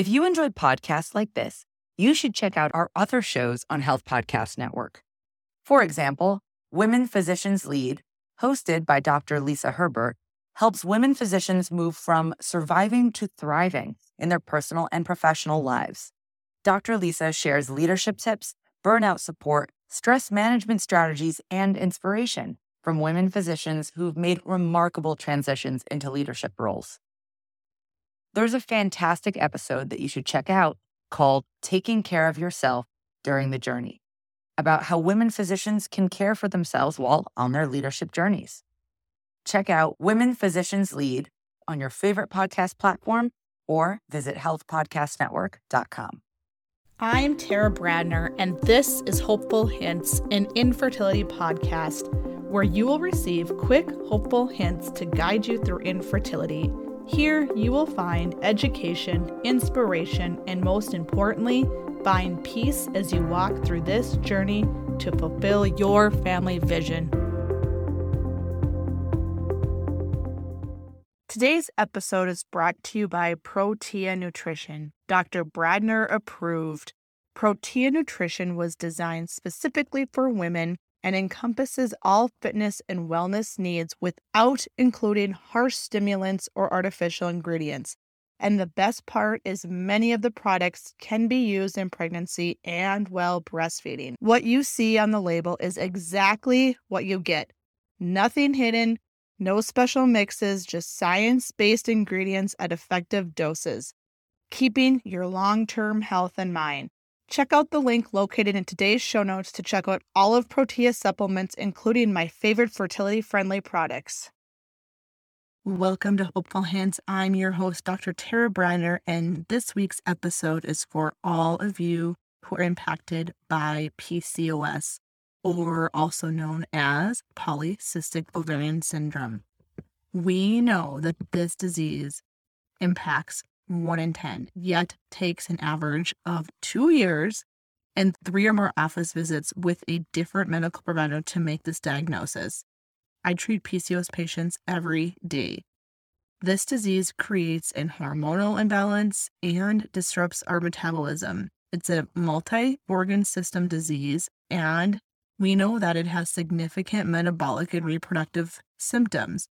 If you enjoyed podcasts like this, you should check out our other shows on Health Podcast Network. For example, Women Physicians Lead, hosted by Dr. Lisa Herbert, helps women physicians move from surviving to thriving in their personal and professional lives. Dr. Lisa shares leadership tips, burnout support, stress management strategies, and inspiration from women physicians who've made remarkable transitions into leadership roles. There's a fantastic episode that you should check out called Taking Care of Yourself During the Journey about how women physicians can care for themselves while on their leadership journeys. Check out Women Physicians Lead on your favorite podcast platform or visit healthpodcastnetwork.com. I'm Tara Bradner, and this is Hopeful Hints, an infertility podcast where you will receive quick, hopeful hints to guide you through infertility. Here, you will find education, inspiration, and most importantly, find peace as you walk through this journey to fulfill your family vision. Today's episode is brought to you by Protea Nutrition, Dr. Bradner approved. Protea Nutrition was designed specifically for women and encompasses all fitness and wellness needs without including harsh stimulants or artificial ingredients. And the best part is many of the products can be used in pregnancy and while breastfeeding. What you see on the label is exactly what you get. Nothing hidden, no special mixes, just science based ingredients at effective doses, keeping your long term health in mind. Check out the link located in today's show notes to check out all of Protea's supplements, including my favorite fertility friendly products. Welcome to Hopeful Hints. I'm your host, Dr. Tara Bradner, and this week's episode is for all of you who are impacted by PCOS or also known as polycystic ovarian syndrome. We know that this disease impacts one in 10, yet takes an average of two years and three or more office visits with a different medical provider to make this diagnosis. I treat PCOS patients every day. This disease creates a hormonal imbalance and disrupts our metabolism. It's a multi organ system disease, and we know that it has significant metabolic and reproductive symptoms.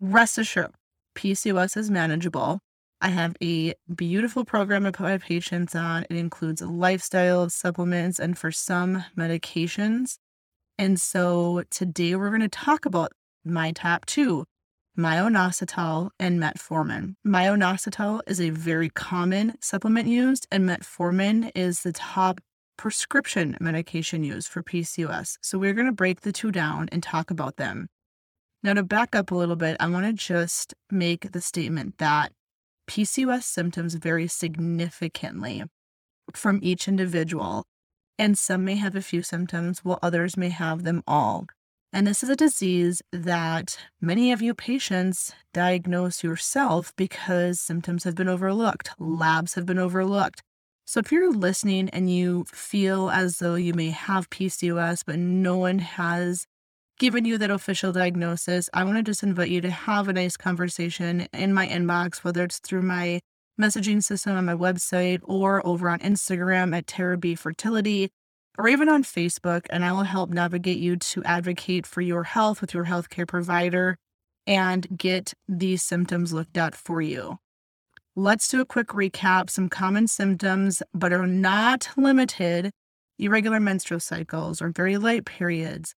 Rest assured, PCOS is manageable. I have a beautiful program I put my patients on. It includes lifestyle supplements and for some medications. And so today we're going to talk about my top two myo-inositol and metformin. Myo-inositol is a very common supplement used, and metformin is the top prescription medication used for PCOS. So we're going to break the two down and talk about them. Now, to back up a little bit, I want to just make the statement that PCOS symptoms vary significantly from each individual, and some may have a few symptoms while others may have them all. And this is a disease that many of you patients diagnose yourself because symptoms have been overlooked, labs have been overlooked. So if you're listening and you feel as though you may have PCOS, but no one has given you that official diagnosis, I want to just invite you to have a nice conversation in my inbox, whether it's through my messaging system on my website or over on Instagram at Tara B Fertility or even on Facebook, and I will help navigate you to advocate for your health with your healthcare provider and get these symptoms looked at for you. Let's do a quick recap. Some common symptoms, but are not limited irregular menstrual cycles or very light periods,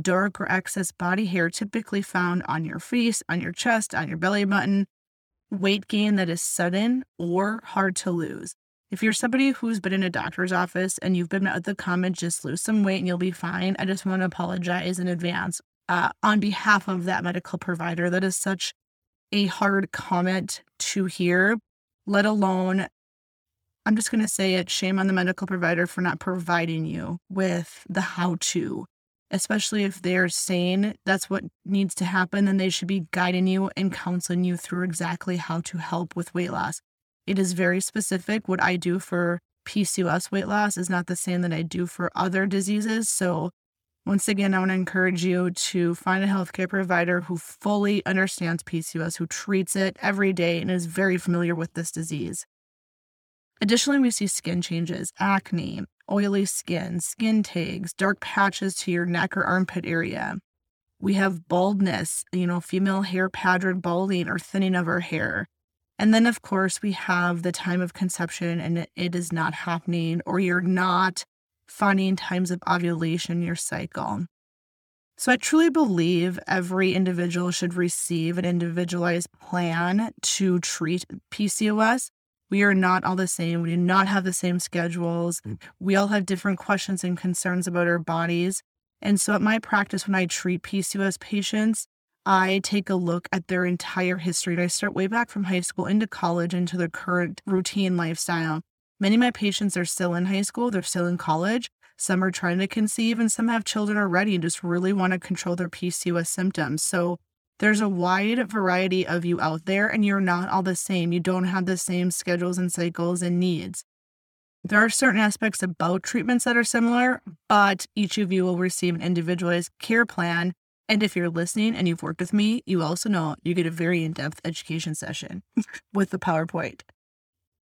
dark or excess body hair typically found on your face, on your chest, on your belly button, weight gain that is sudden or hard to lose. If you're somebody who's been in a doctor's office and you've been with the comment, just lose some weight and you'll be fine, I just want to apologize in advance uh, on behalf of that medical provider. That is such a hard comment to hear, let alone, I'm just going to say it shame on the medical provider for not providing you with the how to, especially if they're saying that's what needs to happen, then they should be guiding you and counseling you through exactly how to help with weight loss. It is very specific. What I do for PCOS weight loss is not the same that I do for other diseases. So once again, I want to encourage you to find a healthcare provider who fully understands PCOS, who treats it every day and is very familiar with this disease. Additionally, we see skin changes, acne, oily skin, skin tags, dark patches to your neck or armpit area. We have baldness, you know, female hair pattern balding or thinning of our hair. And then, of course, we have the time of conception and it is not happening, or you're not finding times of ovulation in your cycle. So, I truly believe every individual should receive an individualized plan to treat PCOS we are not all the same. We do not have the same schedules. Mm. We all have different questions and concerns about our bodies. And so, at my practice, when I treat PCOS patients, I take a look at their entire history. And I start way back from high school into college into their current routine lifestyle. Many of my patients are still in high school, they're still in college. Some are trying to conceive, and some have children already and just really want to control their PCOS symptoms. So, there's a wide variety of you out there, and you're not all the same. You don't have the same schedules and cycles and needs. There are certain aspects about treatments that are similar, but each of you will receive an individualized care plan. And if you're listening and you've worked with me, you also know you get a very in depth education session with the PowerPoint.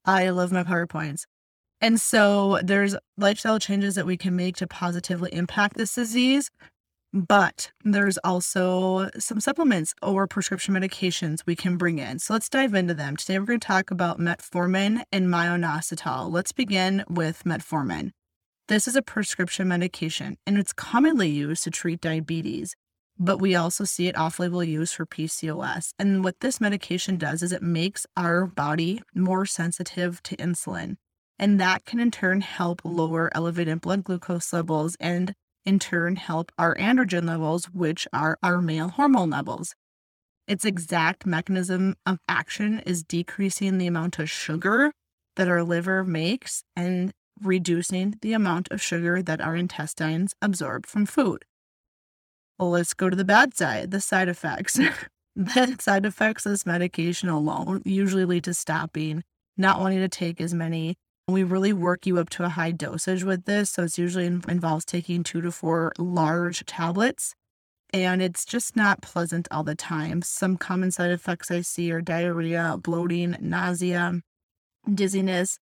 I love my PowerPoints. And so there's lifestyle changes that we can make to positively impact this disease. But there's also some supplements or prescription medications we can bring in. So let's dive into them. Today we're going to talk about metformin and myo-inositol. Let's begin with metformin. This is a prescription medication and it's commonly used to treat diabetes, but we also see it off label use for PCOS. And what this medication does is it makes our body more sensitive to insulin. And that can in turn help lower elevated blood glucose levels and in turn help our androgen levels, which are our male hormone levels. Its exact mechanism of action is decreasing the amount of sugar that our liver makes and reducing the amount of sugar that our intestines absorb from food. Well, let's go to the bad side, the side effects. the side effects of this medication alone usually lead to stopping, not wanting to take as many we really work you up to a high dosage with this. So it's usually involves taking two to four large tablets. And it's just not pleasant all the time. Some common side effects I see are diarrhea, bloating, nausea, dizziness.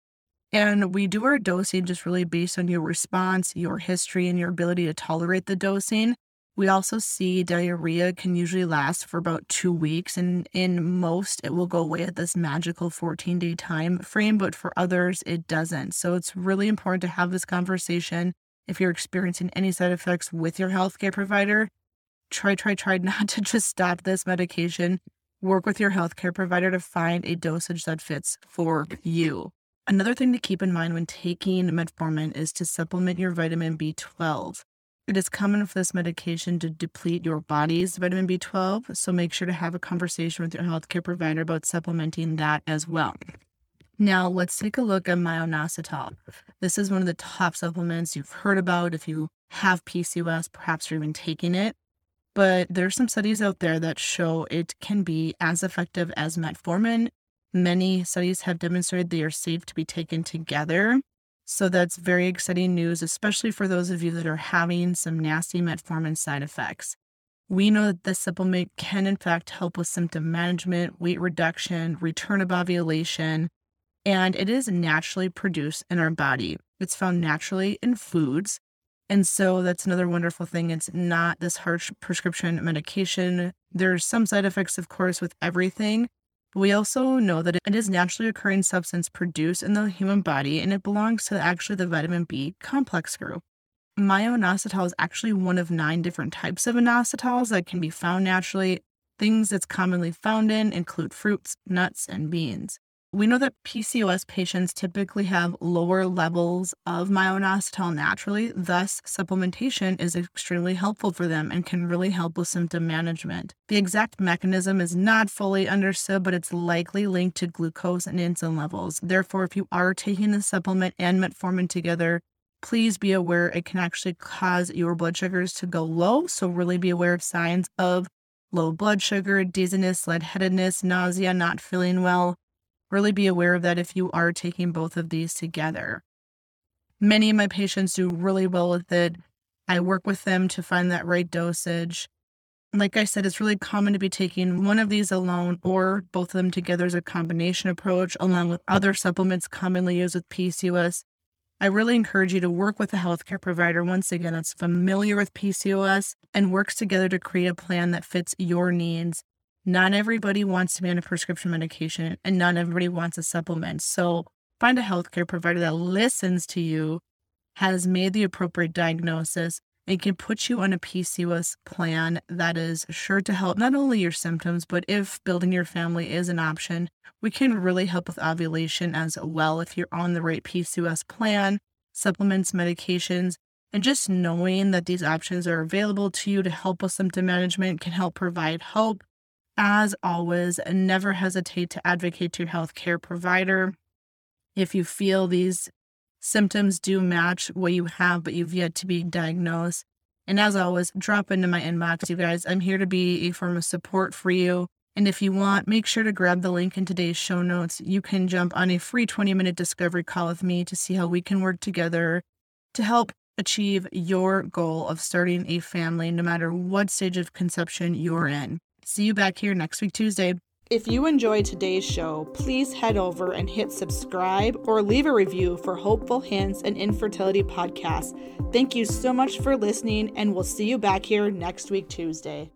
And we do our dosing just really based on your response, your history, and your ability to tolerate the dosing. We also see diarrhea can usually last for about two weeks, and in most, it will go away at this magical 14 day time frame, but for others, it doesn't. So it's really important to have this conversation. If you're experiencing any side effects with your healthcare provider, try, try, try not to just stop this medication. Work with your healthcare provider to find a dosage that fits for you. Another thing to keep in mind when taking metformin is to supplement your vitamin B12. It is common for this medication to deplete your body's vitamin B12, so make sure to have a conversation with your healthcare provider about supplementing that as well. Now, let's take a look at myo-inositol. This is one of the top supplements you've heard about if you have PCOS, perhaps you're even taking it. But there's some studies out there that show it can be as effective as metformin. Many studies have demonstrated they are safe to be taken together so that's very exciting news, especially for those of you that are having some nasty metformin side effects. We know that this supplement can, in fact, help with symptom management, weight reduction, return of ovulation, and it is naturally produced in our body. It's found naturally in foods. And so that's another wonderful thing. It's not this harsh prescription medication. There's some side effects, of course, with everything, we also know that it is naturally occurring substance produced in the human body and it belongs to actually the vitamin B complex group. Myo-inositol is actually one of nine different types of inositols that can be found naturally. Things it's commonly found in include fruits, nuts, and beans. We know that PCOS patients typically have lower levels of myo-inositol naturally, thus, supplementation is extremely helpful for them and can really help with symptom management. The exact mechanism is not fully understood, but it's likely linked to glucose and insulin levels. Therefore, if you are taking the supplement and metformin together, please be aware it can actually cause your blood sugars to go low. So, really be aware of signs of low blood sugar, dizziness, lightheadedness, nausea, not feeling well Really be aware of that if you are taking both of these together. Many of my patients do really well with it. I work with them to find that right dosage. Like I said, it's really common to be taking one of these alone or both of them together as a combination approach, along with other supplements commonly used with PCOS. I really encourage you to work with a healthcare provider, once again, that's familiar with PCOS and works together to create a plan that fits your needs. Not everybody wants to be on a prescription medication, and not everybody wants a supplement. So find a healthcare provider that listens to you, has made the appropriate diagnosis, and can put you on a PCOS plan that is sure to help not only your symptoms, but if building your family is an option, we can really help with ovulation as well if you're on the right PCOS plan, supplements, medications, and just knowing that these options are available to you to help with symptom management can help provide hope. As always, never hesitate to advocate to your healthcare provider. If you feel these symptoms do match what you have, but you've yet to be diagnosed. And as always, drop into my inbox, you guys. I'm here to be a form of support for you. And if you want, make sure to grab the link in today's show notes. You can jump on a free 20 minute discovery call with me to see how we can work together to help achieve your goal of starting a family, no matter what stage of conception you're in. See you back here next week, Tuesday. If you enjoyed today's show, please head over and hit subscribe or leave a review for Hopeful Hints and Infertility Podcast. Thank you so much for listening, and we'll see you back here next week, Tuesday.